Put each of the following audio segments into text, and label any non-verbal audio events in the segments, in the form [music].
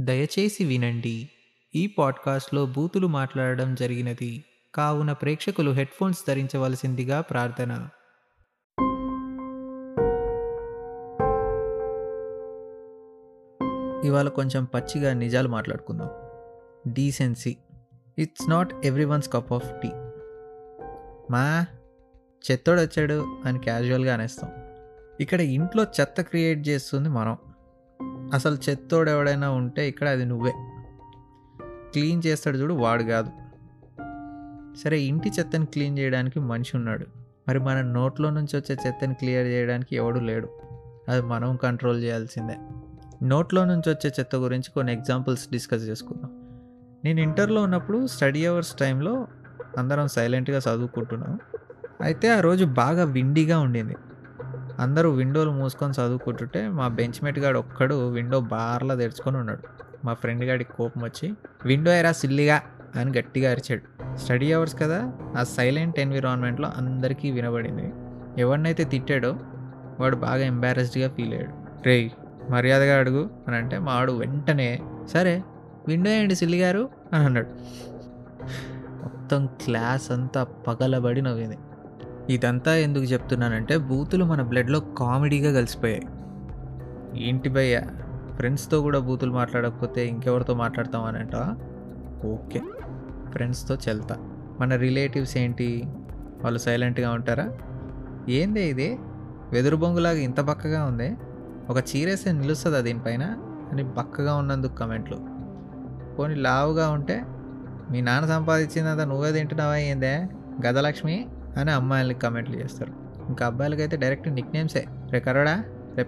దయచేసి వినండి. ఈ పాడ్కాస్ట్లో బూతులు మాట్లాడడం జరిగినది. కావున ప్రేక్షకులు హెడ్ఫోన్స్ ధరించవలసిందిగా ప్రార్థన. ఇవాళ కొంచెం పచ్చిగా నిజాలు మాట్లాడుకుందాం. Decency. It's not everyone's cup of tea. మా చెత్తోడు వచ్చాడు అని క్యాజువల్గా అనేస్తాం. ఇక్కడ ఇంట్లో చెత్త క్రియేట్ చేస్తుంది మనం. అసలు చెత్తోడు ఎవడైనా ఉంటే ఇక్కడ అది నువ్వే. క్లీన్ చేస్తాడు చూడు వాడు కాదు. సరే ఇంటి చెత్తని క్లీన్ చేయడానికి మనిషి ఉన్నాడు. మరి మన నోట్లో నుంచి వచ్చే చెత్తని క్లియర్ చేయడానికి ఎవడు లేడు. అది మనం కంట్రోల్ చేయాల్సిందే. నోట్లో నుంచి వచ్చే చెత్త గురించి కొన్ని ఎగ్జాంపుల్స్ డిస్కస్ చేసుకుందాం. నేను ఇంటర్లో ఉన్నప్పుడు స్టడీ అవర్స్ టైంలో అందరం సైలెంట్గా చదువుకుంటున్నాం. అయితే ఆ రోజు బాగా విండిగా ఉండింది. అందరూ విండోలు మూసుకొని చదువుకుంటుంటే మా బెంచ్ మేట్ గాడు ఒక్కడు విండో బార్లా తెరుచుకొని ఉన్నాడు. మా ఫ్రెండ్ గాడికి కోపం వచ్చి విండో ఎరా సిల్లిగా అని గట్టిగా అరిచాడు. స్టడీ అవర్స్ కదా ఆ సైలెంట్ ఎన్విరాన్మెంట్లో అందరికీ వినబడింది. ఎవరినైతే తిట్టాడో వాడు బాగా ఎంబారస్డ్గా ఫీల్ అయ్యాడు. రేయ్ మర్యాదగా అడుగు అని అంటే మా వాడు వెంటనే సరే విండో ఏంటి సిల్లి గారు అని అన్నాడు. మొత్తం క్లాస్ అంతా పగలబడి నవ్వింది. ఇదంతా ఎందుకు చెప్తున్నానంటే బూతులు మన బ్లడ్లో కామెడీగా కలిసిపోయాయి. ఏంటి భయ్య? ఫ్రెండ్స్తో కూడా బూతులు మాట్లాడకపోతే ఇంకెవరితో మాట్లాడతామనంట ఓకే. ఫ్రెండ్స్తో చెల్తా. మన రిలేటివ్స్ ఏంటి? వాళ్ళు సైలెంట్గా ఉంటారా? ఏందే ఇది? వెదురు బొంగులాగా ఇంత బక్కగా ఉంది? ఒక చీరేస్తే నిలుస్తుందా దీనిపైన? అని బక్కగా ఉన్నందుకు కమెంట్లు. పోనీ లావుగా ఉంటే మీ నాన్న సంపాదించిందంతా నువ్వే తింటున్నావా ఏందే? గదలక్ష్మి అని అమ్మాయిలకి కమెంట్లు చేస్తారు. ఇంకా అబ్బాయిలకైతే డైరెక్ట్ నిక్ నేమ్సే రే కరోడా రే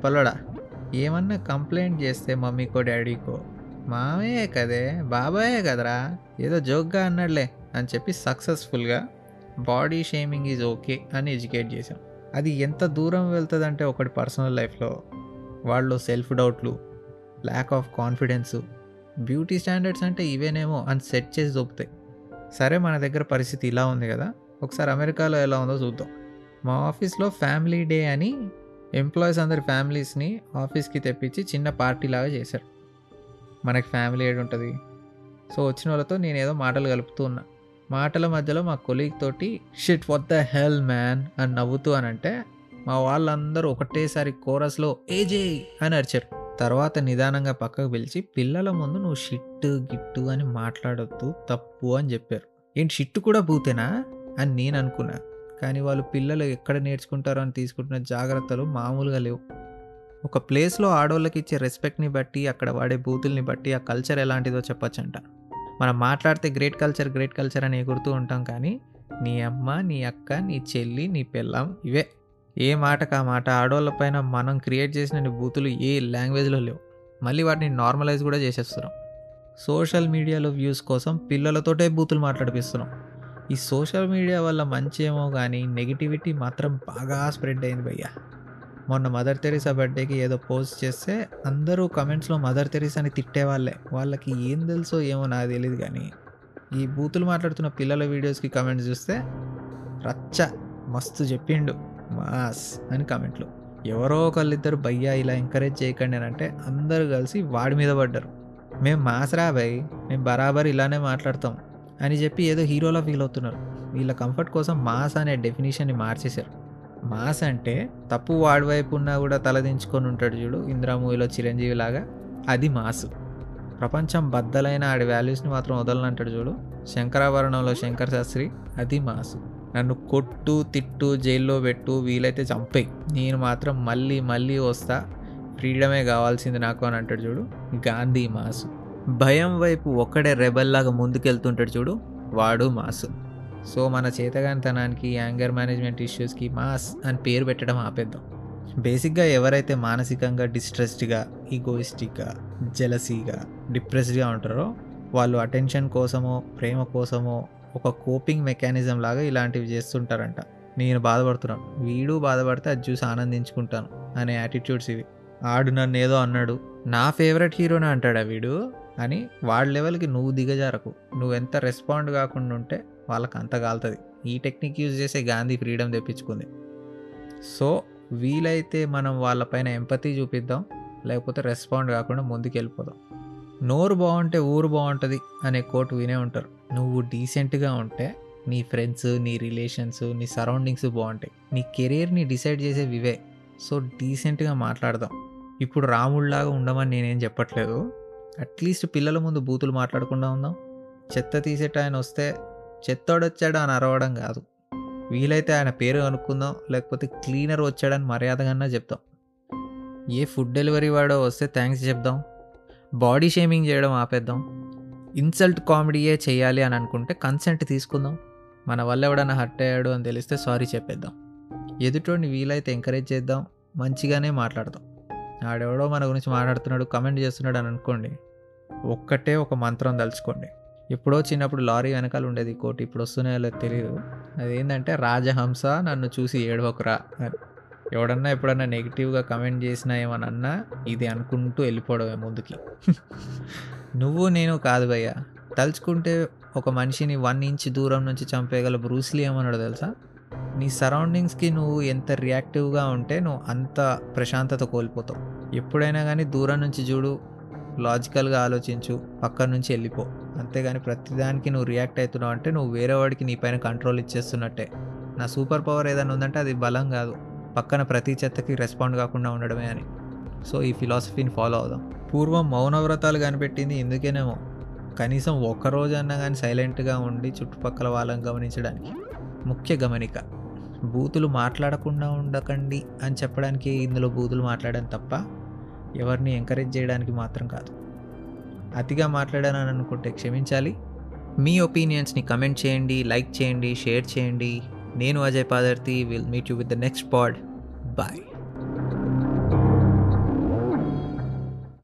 ఏమన్నా కంప్లైంట్ చేస్తే మమ్మీకో డాడీకో మామయ్యే కదే బాబాయే కదరా ఏదో జోక్గా అన్నాడులే అని చెప్పి సక్సెస్ఫుల్గా బాడీ షేమింగ్ ఈజ్ ఓకే అని ఎడ్యుకేట్ చేశాం. అది ఎంత దూరం వెళ్తుందంటే ఒకటి పర్సనల్ లైఫ్లో వాళ్ళు సెల్ఫ్ డౌట్లు lack of confidence beauty standards అంటే ఇవేనేమో అని సెట్ చేసి చూపుతాయి సరే మన దగ్గర పరిస్థితి ఇలా ఉంది కదా ఒకసారి అమెరికాలో ఎలా ఉందో చూద్దాం. మా ఆఫీస్లో ఫ్యామిలీ డే అని ఎంప్లాయీస్ అందరి ఫ్యామిలీస్ని ఆఫీస్కి తెప్పించి చిన్న పార్టీ లాగా చేశారు. మనకి ఫ్యామిలీ ఏడు ఉంటుంది. సో వచ్చిన వాళ్ళతో నేను ఏదో మాటలు కలుపుతూ ఉన్నా. మాటల మధ్యలో మా కొలీగ్ తోటి shit what the hell man అని నవ్వుతూ అని అంటే మా వాళ్ళందరూ ఒకటేసారి కోరస్లో ఏజే! అని అరిచారు. తర్వాత నిదానంగా పక్కకు పిలిచి పిల్లల ముందు నువ్వు షిట్టు గిట్టు అని మాట్లాడొద్దు తప్పు అని చెప్పారు. ఏంటి షిట్టు కూడా పూతేనా అని నేను అనుకున్నా. కానీ వాళ్ళు పిల్లలు ఎక్కడ నేర్చుకుంటారో అని తీసుకుంటున్న జాగ్రత్తలు మామూలుగా లేవు. ఒక ప్లేస్లో ఆడవాళ్ళకి ఇచ్చే రెస్పెక్ట్ని బట్టి అక్కడ వాడే బూతుల్ని బట్టి ఆ కల్చర్ ఎలాంటిదో చెప్పచ్చంట. మనం మాట్లాడితే గ్రేట్ కల్చర్ గ్రేట్ కల్చర్ అని ఎగురుతూ ఉంటాం కానీ నీ అమ్మ నీ అక్క నీ చెల్లి నీ పిల్లం ఇవే. ఏ మాటకు ఆ మాట ఆడవాళ్ళపైన మనం క్రియేట్ చేసిన బూతులు ఏ లాంగ్వేజ్లో లేవు. మళ్ళీ వాటిని నార్మలైజ్ కూడా చేసేస్తున్నాం. సోషల్ మీడియాలో వ్యూస్ కోసం పిల్లలతోటే బూతులు మాట్లాడిపిస్తున్నాం. ఈ సోషల్ మీడియా వల్ల మంచి ఏమో కానీ నెగిటివిటీ మాత్రం బాగా స్ప్రెడ్ అయింది భయ్య. మొన్న మదర్ తెరీసా బర్త్డేకి ఏదో పోస్ట్ చేస్తే అందరూ కమెంట్స్లో మదర్ తెరీసాని తిట్టేవాళ్ళే. వాళ్ళకి ఏం తెలుసో ఏమో నాకు తెలియదు కానీ ఈ బూతులు మాట్లాడుతున్న పిల్లల వీడియోస్కి కమెంట్స్ చూస్తే రచ్చ మస్తు చెప్పిండు. మాస్ అని కమెంట్లు. ఎవరో ఒకళ్ళిద్దరు భయ్యా ఇలా ఎంకరేజ్ చేయకండి అని అంటే అందరూ కలిసి వాడి మీద పడ్డారు. మేము మాస్ రా భయ్ మేము బరాబర్ ఇలానే మాట్లాడతాం. అని చెప్పి ఏదో హీరోలా ఫీల్ అవుతున్నారు. వీళ్ళ కంఫర్ట్ కోసం మాస్ అనే డెఫినేషన్ని మార్చేశారు. మాస్ అంటే తప్పు వాడి వైపు ఉన్నా కూడా తలదించుకొని ఉంటాడు చూడు ఇందిరా మూవీలో చిరంజీవి లాగా. అది మాస్. ప్రపంచం బద్దలైన ఆడి వాల్యూస్ని మాత్రం వదలనంటాడు చూడు. శంకరాభరణంలో శంకర్ శాస్త్రి అది మాసు. నన్ను కొట్టు తిట్టు జైల్లో పెట్టు వీలైతే చంపేయి. నేను మాత్రం మళ్ళీ మళ్ళీ వస్తా. ఫ్రీడమే కావాల్సింది నాకు అని అంటాడు చూడు. గాంధీ మాసు. భయం వైపు ఒక్కడే రెబల్లాగా ముందుకెళ్తుంటాడు చూడు. వాడు మాస్. సో మన చేతగానితనానికి యాంగర్ మేనేజ్మెంట్ ఇష్యూస్కి మాస్ అని పేరు పెట్టడం ఆపేద్దాం. బేసిక్గా ఎవరైతే మానసికంగా డిస్ట్రెస్డ్గా ఈగోయిస్టిక్గా జెలసీగా డిప్రెస్డ్గా ఉంటారో వాళ్ళు అటెన్షన్ కోసమో ప్రేమ కోసమో ఒక కోపింగ్ మెకానిజం లాగా ఇలాంటివి చేస్తుంటారంట. నేను బాధపడుతున్నాను. వీడు బాధపడితే అది చూసి ఆనందించుకుంటాను అనే యాటిట్యూడ్స్ ఇవి. ఆడు నన్ను ఏదో అన్నాడు. నా ఫేవరెట్ హీరోనే అంటాడా వీడు? అని వాళ్ళ లెవెల్కి నువ్వు దిగజారకు. నువ్వు ఎంత రెస్పాండ్ కాకుండా ఉంటే వాళ్ళకి అంత కాలుతుంది ఈ టెక్నిక్ యూజ్ చేసే గాంధీ ఫ్రీడమ్ తెప్పించుకుంది. సో వీలైతే మనం వాళ్ళపైన ఎంపతి చూపిద్దాం లేకపోతే రెస్పాండ్ కాకుండా ముందుకు వెళ్ళిపోదాం నోరు బాగుంటే ఊరు బాగుంటుంది అనే కోట్ వినే ఉంటారు. నువ్వు డీసెంట్గా ఉంటే నీ ఫ్రెండ్స్ నీ రిలేషన్స్ నీ సరౌండింగ్స్ బాగుంటాయి. నీ కెరీర్ని డిసైడ్ చేసే వివే సో డీసెంట్గా మాట్లాడదాం. ఇప్పుడు రాముడిలాగా ఉండమని నేనేం చెప్పట్లేదు. అట్లీస్ట్ పిల్లల ముందు బూతులు మాట్లాడకుండా ఉందాం. చెత్త తీసేట ఆయన వస్తే చెత్తోడొచ్చాడు అని అరవడం కాదు. వీలైతే ఆయన పేరు కనుక్కుందాం లేకపోతే క్లీనర్ వచ్చాడని మర్యాదగానే చెప్తాం. ఏ ఫుడ్ డెలివరీ వాడో వస్తే థ్యాంక్స్ చెప్దాం. బాడీ షేమింగ్ చేయడం ఆపేద్దాం. ఇన్సల్ట్ కామెడీయే చేయాలి అని అనుకుంటే కన్సెంట్ తీసుకుందాం. మన వల్ల ఎవడన్నా హర్ట్ అయ్యాడు అని తెలిస్తే సారీ చెప్పేద్దాం. ఎదుటోడిని వీలైతే ఎంకరేజ్ చేద్దాం. మంచిగానే మాట్లాడదాం. ఆడెవడో మన గురించి మాట్లాడుతున్నాడు కమెంట్ చేస్తున్నాడు అని అనుకోండి ఒక్కటే ఒక మంత్రం తలుచుకోండి. ఎప్పుడో చిన్నప్పుడు లారీ వెనకాల ఉండేది కోటి ఇప్పుడు వస్తున్నాయో తెలియదు తెలియదు అదేంటంటే రాజహంస నన్ను చూసి ఏడవకురా అని. ఎవడన్నా ఎప్పుడన్నా నెగిటివ్గా కమెంట్ చేసినా ఏమనన్నా ఇది అనుకుంటూ వెళ్ళిపోవడమే ముందుకి. [laughs] నువ్వు నేను కాదు భయ్య. తలుచుకుంటే ఒక మనిషిని వన్ ఇంచ్ దూరం నుంచి చంపేయగల బ్రూస్లీ ఏమన్నాడు తెలుసా? నీ సరౌండింగ్స్కి నువ్వు ఎంత రియాక్టివ్గా ఉంటే నువ్వు అంత ప్రశాంతత కోల్పోతావు. ఎప్పుడైనా కానీ దూరం నుంచి చూడు లాజికల్గా ఆలోచించు పక్క నుంచి వెళ్ళిపో అంతేగాని ప్రతిదానికి నువ్వు రియాక్ట్ అవుతున్నావు అంటే నువ్వు వేరే వాడికి నీ పైన కంట్రోల్ ఇచ్చేస్తున్నట్టే. నా సూపర్ పవర్ ఏదైనా ఉందంటే అది బలం కాదు. పక్కన ప్రతి చెత్తకి రెస్పాండ్ కాకుండా ఉండడమే అని. సో ఈ ఫిలాసఫీని ఫాలో అవుదాం. పూర్వం మౌనవ్రతాలు కనిపెట్టింది ఎందుకేనేమో కనీసం ఒక్కరోజన్నా కానీ సైలెంట్గా ఉండి చుట్టుపక్కల వాళ్ళని గమనించడానికి. ముఖ్య గమనిక బూతులు మాట్లాడకుండా ఉండకండి అని చెప్పడానికి ఇందులో బూతులు మాట్లాడాను తప్ప ఎవరిని ఎంకరేజ్ చేయడానికి మాత్రం కాదు. అతిగా మాట్లాడానని అనుకుంటే క్షమించాలి. మీ ఒపీనియన్స్ని కమెంట్ చేయండి లైక్ చేయండి షేర్ చేయండి. నేను Ajay Padarthi. Will meet you with the next pod bye